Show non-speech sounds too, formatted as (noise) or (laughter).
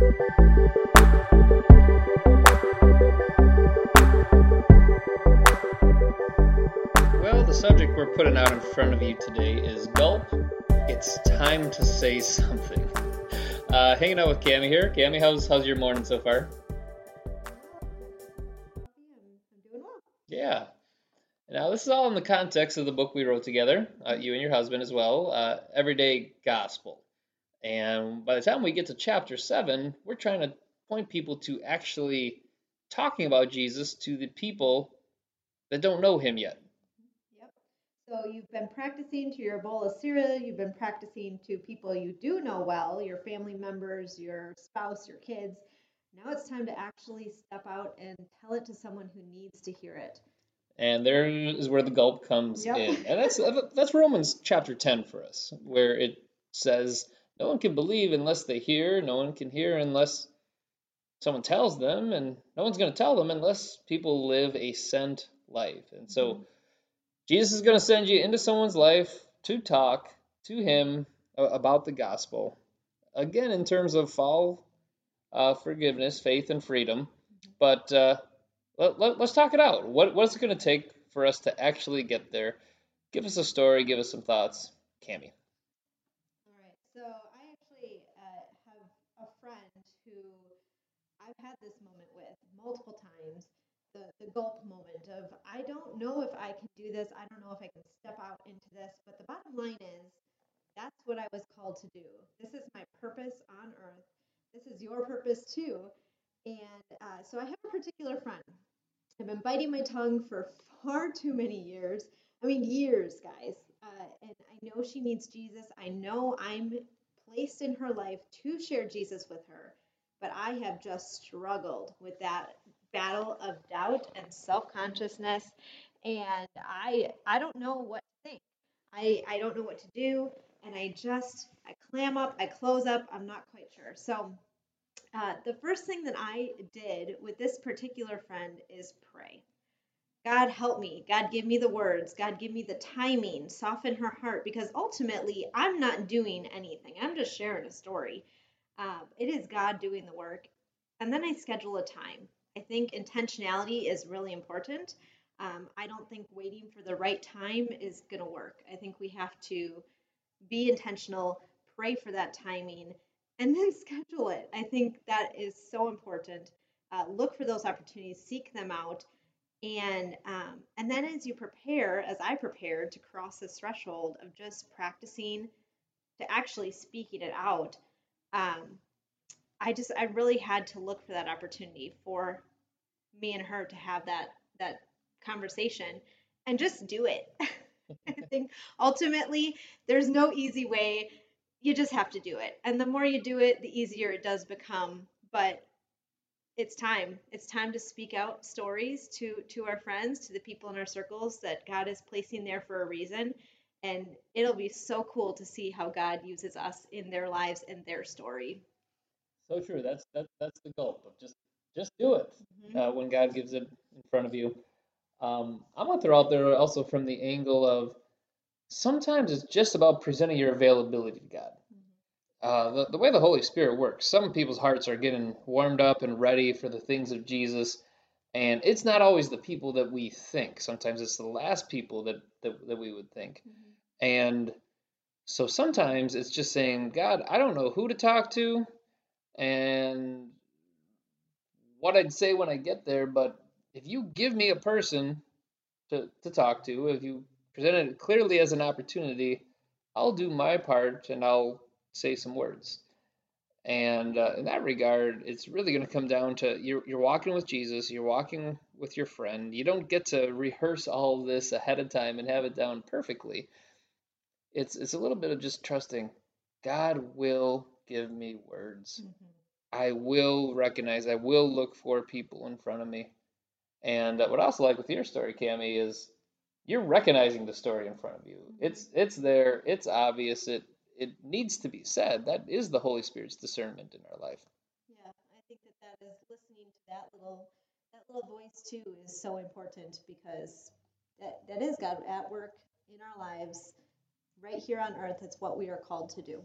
Well, the subject we're putting out in front of you today is gulp. It's time to say something. Uh, hanging out with Cami here. Cami, how's how's your morning so far? Yeah. Now, this is all in the context of the book we wrote together, uh, you and your husband as well, uh, Everyday Gospel. And by the time we get to chapter 7, we're trying to point people to actually talking about Jesus to the people that don't know him yet. Yep. So you've been practicing to your bowl of cereal, you've been practicing to people you do know well, your family members, your spouse, your kids. Now it's time to actually step out and tell it to someone who needs to hear it. And there is where the gulp comes Yep. in. And that's that's Romans chapter 10 for us, where it says no one can believe unless they hear, no one can hear unless someone tells them, and no one's going to tell them unless people live a sent life. And so Mhm. Jesus is going to send you into someone's life to talk to him about the gospel. Again, in terms of fall, uh, forgiveness, faith, and freedom. But uh, let, let, us talk it out. What, what's it going to take for us to actually get there? Give us a story, give us some thoughts. Cami. All right. So I actually uh, have a friend who I've had this moment with multiple times. The, the gulp moment of I don't know if I can do this. I don't know if I can step out into this. But the bottom line is that's what I was called to do. This is my purpose on earth. This is your purpose too. And uh, so I have a particular friend. I've been biting my tongue for far too many years. I mean, years, guys. Uh, and I know she needs Jesus. I know I'm placed in her life to share Jesus with her. But I have just struggled with that battle of doubt and self-consciousness. And I I don't know what to think. I, I don't know what to do. And I just I clam up, I close up, I'm not quite sure. So uh, the first thing that I did with this particular friend is pray. God help me. God give me the words. God give me the timing. Soften her heart because ultimately I'm not doing anything. I'm just sharing a story. Um, it is God doing the work. And then I schedule a time. I think intentionality is really important. Um, I don't think waiting for the right time is going to work. I think we have to be intentional, pray for that timing, and (laughs) then schedule it. I think that is so important. Uh, look for those opportunities, seek them out, and um, and then as you prepare, as I prepared to cross this threshold of just practicing to actually speaking it out, um, I just I really had to look for that opportunity for me and her to have that that conversation and just do it. (laughs) I (laughs) think ultimately there's no easy way. You just have to do it. And the more you do it, the easier it does become. But it's time. It's time to speak out stories to to our friends, to the people in our circles that God is placing there for a reason. And it'll be so cool to see how God uses us in their lives and their story. So true. That's that, that's the gulp of just just do it Mhm. uh, when God gives it in front of you. Um, I'm gonna throw out there also from the angle of sometimes it's just about presenting your availability to God. Uh, the, the way the Holy Spirit works, some people's hearts are getting warmed up and ready for the things of Jesus, and it's not always the people that we think. Sometimes it's the last people that, that, that we would think. And so sometimes it's just saying, God, I don't know who to talk to and what I'd say when I get there, but if you give me a person to, to talk to, if you present it clearly as an opportunity, I'll do my part and I'll say some words. And uh, in that regard, it's really going to come down to you're, you're walking with Jesus, you're walking with your friend. You don't get to rehearse all this ahead of time and have it down perfectly. It's, it's a little bit of just trusting God will give me words. Mhm. I will recognize, I will look for people in front of me. And uh, what I also like with your story, Cami, is you're recognizing the story in front of you. It's it's there, it's obvious, it it needs to be said. That is the Holy Spirit's discernment in our life. Yeah, I think that that is listening to that little that little voice too is so important because that that is God at work in our lives right here on earth. It's what we are called to do.